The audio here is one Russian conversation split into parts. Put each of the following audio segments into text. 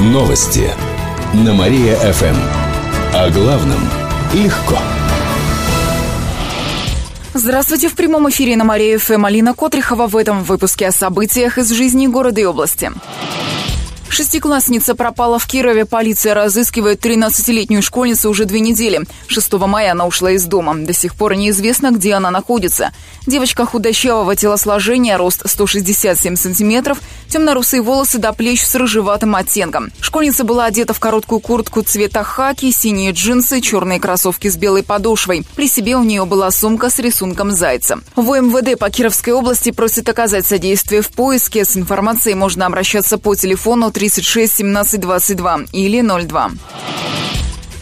Новости на Мария-ФМ. О главном легко. Здравствуйте! В прямом эфире на Мария-ФМ Алина Котрихова в этом выпуске о событиях из жизни города и области. Шестиклассница пропала в Кирове. Полиция разыскивает 13-летнюю школьницу уже две недели. 6 мая она ушла из дома. До сих пор неизвестно, где она находится. Девочка худощавого телосложения, рост 167 сантиметров, темно-русые волосы до плеч с рыжеватым оттенком. Школьница была одета в короткую куртку цвета хаки, синие джинсы, черные кроссовки с белой подошвой. При себе у нее была сумка с рисунком зайца. В МВД по Кировской области просит оказать содействие в поиске. С информацией можно обращаться по телефону 36 17 22 или 02.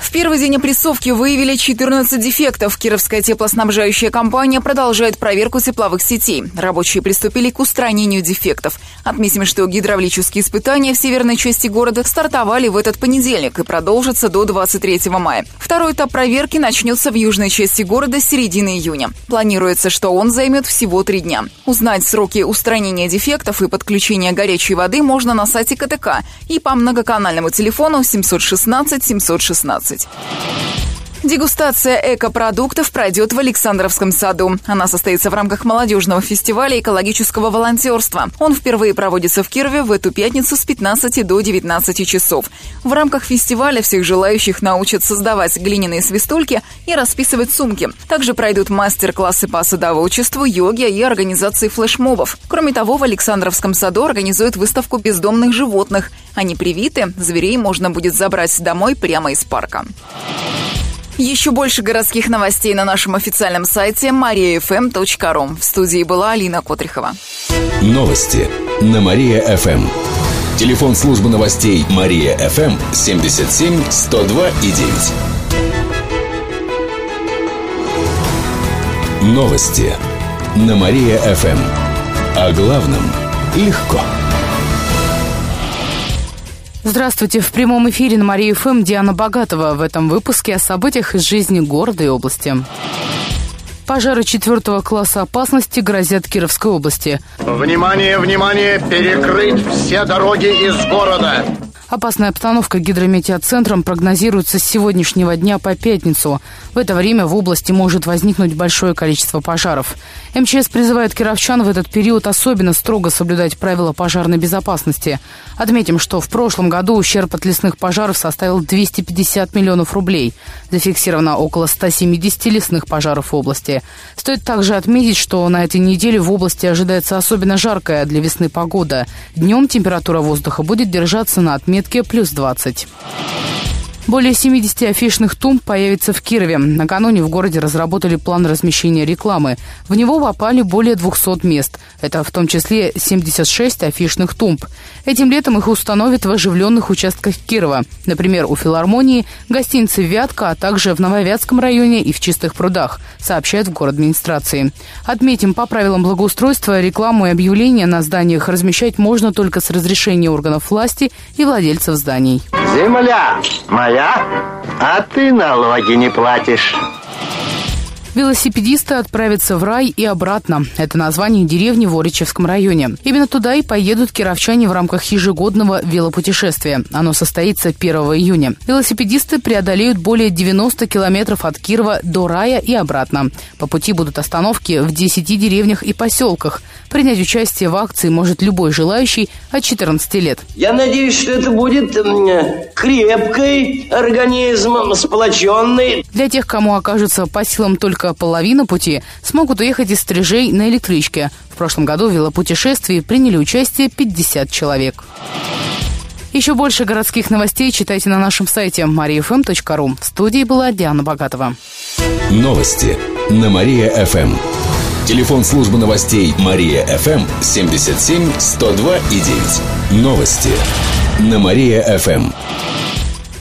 В первый день опрессовки выявили 14 дефектов. Кировская теплоснабжающая компания продолжает проверку тепловых сетей. Рабочие приступили к устранению дефектов. Отметим, что гидравлические испытания в северной части города стартовали в этот понедельник и продолжатся до 23 мая. Второй этап проверки начнется в южной части города с середины июня. Планируется, что он займет всего три дня. Узнать сроки устранения дефектов и подключения горячей воды можно на сайте КТК и по многоканальному телефону 716 716. Services. Дегустация экопродуктов пройдет в Александровском саду. Она состоится в рамках молодежного фестиваля экологического волонтерства. Он впервые проводится в Кирове в эту пятницу с 15 до 19 часов. В рамках фестиваля всех желающих научат создавать глиняные свистульки и расписывать сумки. Также пройдут мастер-классы по садоводчеству, йоге и организации флешмобов. Кроме того, в Александровском саду организуют выставку бездомных животных. Они привиты, зверей можно будет забрать домой прямо из парка. Еще больше городских новостей на нашем официальном сайте mariafm.ru. В студии была Алина Котрихова. Новости на Мария-ФМ. Телефон службы новостей Мария-ФМ 77 102 и 9. Новости на Мария-ФМ. О главном легко. Здравствуйте. В прямом эфире на Мария ФМ Диана Богатова. В этом выпуске о событиях из жизни города и области. Пожары четвертого класса опасности грозят Кировской области. Внимание, внимание! Перекрыть все дороги из города! Опасная обстановка гидрометеоцентром прогнозируется с сегодняшнего дня по пятницу. В это время в области может возникнуть большое количество пожаров. МЧС призывает кировчан в этот период особенно строго соблюдать правила пожарной безопасности. Отметим, что в прошлом году ущерб от лесных пожаров составил 250 миллионов рублей. Зафиксировано около 170 лесных пожаров в области. Стоит также отметить, что на этой неделе в области ожидается особенно жаркая для весны погода. Днем температура воздуха будет держаться на отметке отметке плюс 20. Более 70 афишных тумб появится в Кирове. Накануне в городе разработали план размещения рекламы. В него попали более 200 мест. Это в том числе 76 афишных тумб. Этим летом их установят в оживленных участках Кирова. Например, у филармонии, гостиницы «Вятка», а также в Нововятском районе и в Чистых прудах, сообщают в город администрации. Отметим, по правилам благоустройства рекламу и объявления на зданиях размещать можно только с разрешения органов власти и владельцев зданий. Земля моя а ты налоги не платишь. Велосипедисты отправятся в рай и обратно. Это название деревни в Оричевском районе. Именно туда и поедут кировчане в рамках ежегодного велопутешествия. Оно состоится 1 июня. Велосипедисты преодолеют более 90 километров от Кирова до рая и обратно. По пути будут остановки в 10 деревнях и поселках. Принять участие в акции может любой желающий от 14 лет. Я надеюсь, что это будет крепкий организм, сплоченный. Для тех, кому окажется по силам только половина пути смогут уехать из Стрижей на электричке. В прошлом году в велопутешествии приняли участие 50 человек. Еще больше городских новостей читайте на нашем сайте mariafm.ru. В студии была Диана Богатова. Новости на Мария-ФМ. Телефон службы новостей Мария-ФМ 77 102 и 9. Новости на Мария-ФМ.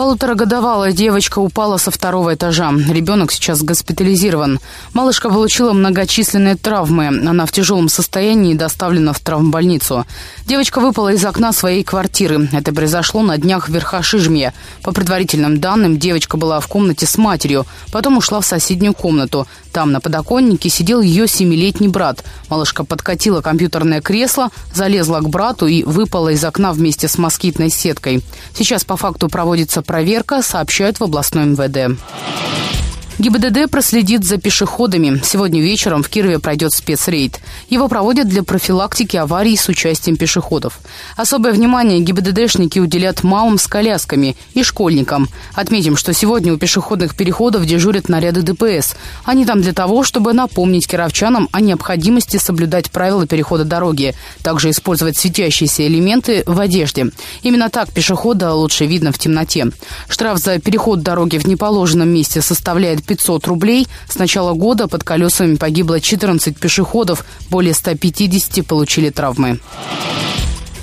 Полуторагодовалая девочка упала со второго этажа. Ребенок сейчас госпитализирован. Малышка получила многочисленные травмы. Она в тяжелом состоянии и доставлена в травмбольницу. Девочка выпала из окна своей квартиры. Это произошло на днях в Верхошижме. По предварительным данным, девочка была в комнате с матерью. Потом ушла в соседнюю комнату. Там на подоконнике сидел ее семилетний брат. Малышка подкатила компьютерное кресло, залезла к брату и выпала из окна вместе с москитной сеткой. Сейчас по факту проводится проверка, сообщают в областной МВД. ГИБДД проследит за пешеходами. Сегодня вечером в Кирове пройдет спецрейд. Его проводят для профилактики аварий с участием пешеходов. Особое внимание ГИБДДшники уделят мамам с колясками и школьникам. Отметим, что сегодня у пешеходных переходов дежурят наряды ДПС. Они там для того, чтобы напомнить кировчанам о необходимости соблюдать правила перехода дороги. Также использовать светящиеся элементы в одежде. Именно так пешехода лучше видно в темноте. Штраф за переход дороги в неположенном месте составляет 500 рублей. С начала года под колесами погибло 14 пешеходов, более 150 получили травмы.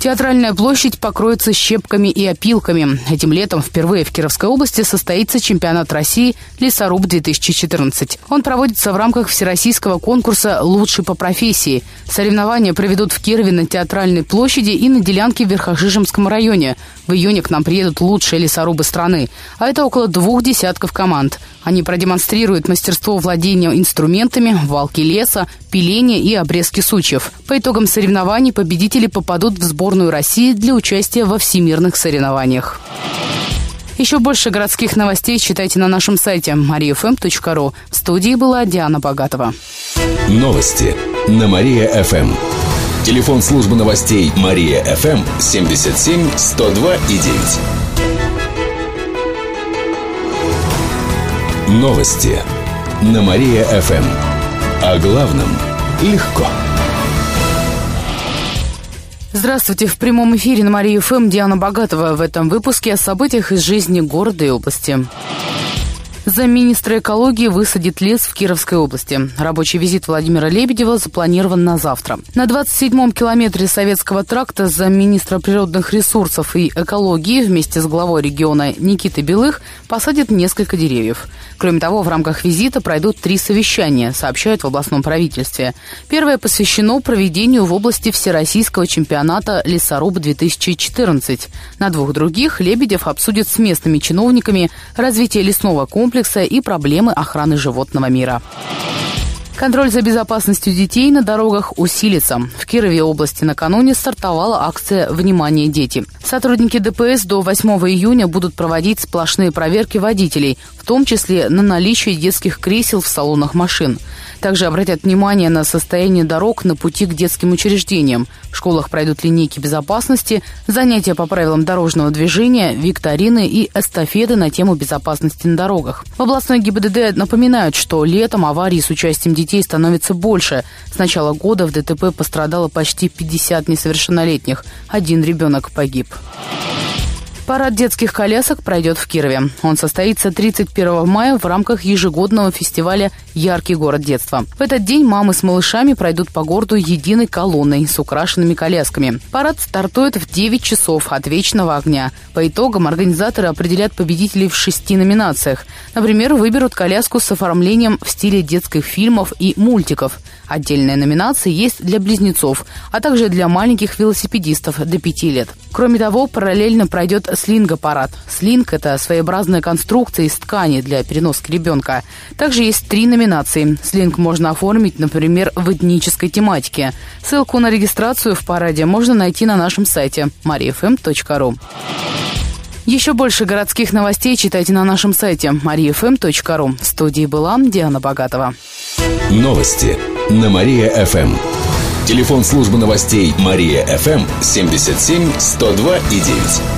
Театральная площадь покроется щепками и опилками. Этим летом впервые в Кировской области состоится чемпионат России «Лесоруб-2014». Он проводится в рамках всероссийского конкурса «Лучший по профессии». Соревнования проведут в Кирове на Театральной площади и на Делянке в Верхошижемском районе. В июне к нам приедут лучшие лесорубы страны. А это около двух десятков команд. Они продемонстрируют мастерство владения инструментами, валки леса, пиления и обрезки сучьев. По итогам соревнований победители попадут в сборную России для участия во всемирных соревнованиях. Еще больше городских новостей читайте на нашем сайте mariafm.ru. В студии была Диана Богатова. Новости на Мария-ФМ. Телефон службы новостей Мария-ФМ 77 102 и 9. Новости на Мария-ФМ. О главном легко. Здравствуйте. В прямом эфире на Мария ФМ Диана Богатова. В этом выпуске о событиях из жизни города и области. Замминистра экологии высадит лес в Кировской области. Рабочий визит Владимира Лебедева запланирован на завтра. На 27-м километре Советского тракта замминистра природных ресурсов и экологии вместе с главой региона Никитой Белых посадят несколько деревьев. Кроме того, в рамках визита пройдут три совещания, сообщают в областном правительстве. Первое посвящено проведению в области Всероссийского чемпионата «Лесоруб-2014». На двух других Лебедев обсудит с местными чиновниками развитие лесного комплекса комплекса и проблемы охраны животного мира. Контроль за безопасностью детей на дорогах усилится. В Кирове области накануне стартовала акция «Внимание, дети». Сотрудники ДПС до 8 июня будут проводить сплошные проверки водителей, том числе на наличие детских кресел в салонах машин. Также обратят внимание на состояние дорог на пути к детским учреждениям. В школах пройдут линейки безопасности, занятия по правилам дорожного движения, викторины и эстафеты на тему безопасности на дорогах. В областной ГИБДД напоминают, что летом аварий с участием детей становится больше. С начала года в ДТП пострадало почти 50 несовершеннолетних. Один ребенок погиб. Парад детских колясок пройдет в Кирове. Он состоится 31 мая в рамках ежегодного фестиваля «Яркий город детства». В этот день мамы с малышами пройдут по городу единой колонной с украшенными колясками. Парад стартует в 9 часов от вечного огня. По итогам организаторы определят победителей в шести номинациях. Например, выберут коляску с оформлением в стиле детских фильмов и мультиков. Отдельная номинация есть для близнецов, а также для маленьких велосипедистов до 5 лет. Кроме того, параллельно пройдет слинг-аппарат. Слинг – это своеобразная конструкция из ткани для переноски ребенка. Также есть три номинации. Слинг можно оформить, например, в этнической тематике. Ссылку на регистрацию в параде можно найти на нашем сайте mariafm.ru. Еще больше городских новостей читайте на нашем сайте mariafm.ru. В студии была Диана Богатова. Новости на Мария-ФМ. Телефон службы новостей Мария-ФМ 77 102 и 9.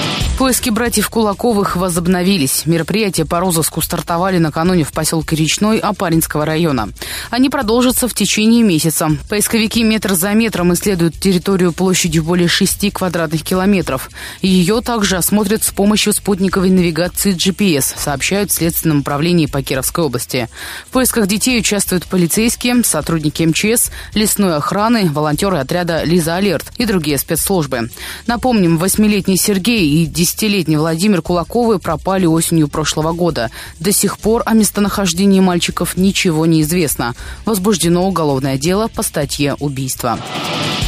Поиски братьев Кулаковых возобновились. Мероприятия по розыску стартовали накануне в поселке Речной Апаринского района. Они продолжатся в течение месяца. Поисковики метр за метром исследуют территорию площадью более 6 квадратных километров. Ее также осмотрят с помощью спутниковой навигации GPS, сообщают в Следственном управлении по Кировской области. В поисках детей участвуют полицейские, сотрудники МЧС, лесной охраны, волонтеры отряда «Лиза Алерт» и другие спецслужбы. Напомним, восьмилетний Сергей и 10 Десятилетний Владимир Кулаковы пропали осенью прошлого года. До сих пор о местонахождении мальчиков ничего не известно. Возбуждено уголовное дело по статье «Убийство».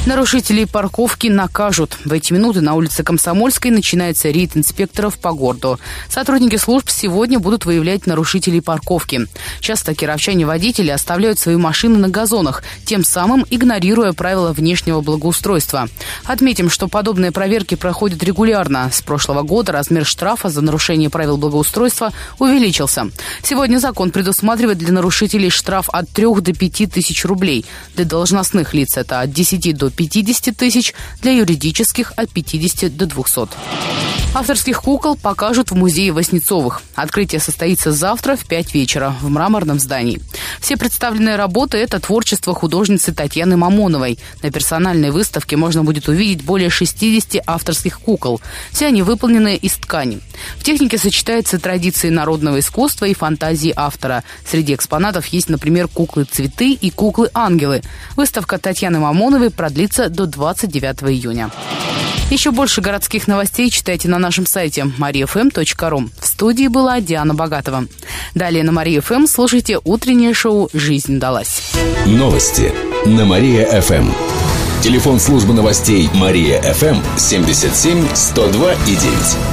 Нарушителей парковки накажут. В эти минуты на улице Комсомольской начинается рейд инспекторов по городу. Сотрудники служб сегодня будут выявлять нарушителей парковки. Часто кировчане-водители оставляют свои машины на газонах, тем самым игнорируя правила внешнего благоустройства. Отметим, что подобные проверки проходят регулярно. С прошлого года размер штрафа за нарушение правил благоустройства увеличился. Сегодня закон предусматривает для нарушителей штраф от 3 до 5 тысяч рублей. Для должностных лиц это от 10 до 50 тысяч, для юридических от 50 до 200. Авторских кукол покажут в музее Воснецовых. Открытие состоится завтра в 5 вечера в мраморном здании. Все представленные работы – это творчество художницы Татьяны Мамоновой. На персональной выставке можно будет увидеть более 60 авторских кукол. Все они выполнены из ткани. В технике сочетаются традиции народного искусства и фантазии автора. Среди экспонатов есть, например, куклы-цветы и куклы-ангелы. Выставка Татьяны Мамоновой продлится до 29 июня. Еще больше городских новостей читайте на нашем сайте mariafm.ru. В студии была Диана Богатова. Далее на Мария ФМ слушайте утреннее шоу «Жизнь далась». Новости на Мария ФМ. Телефон службы новостей Мария ФМ 77 102 и 9.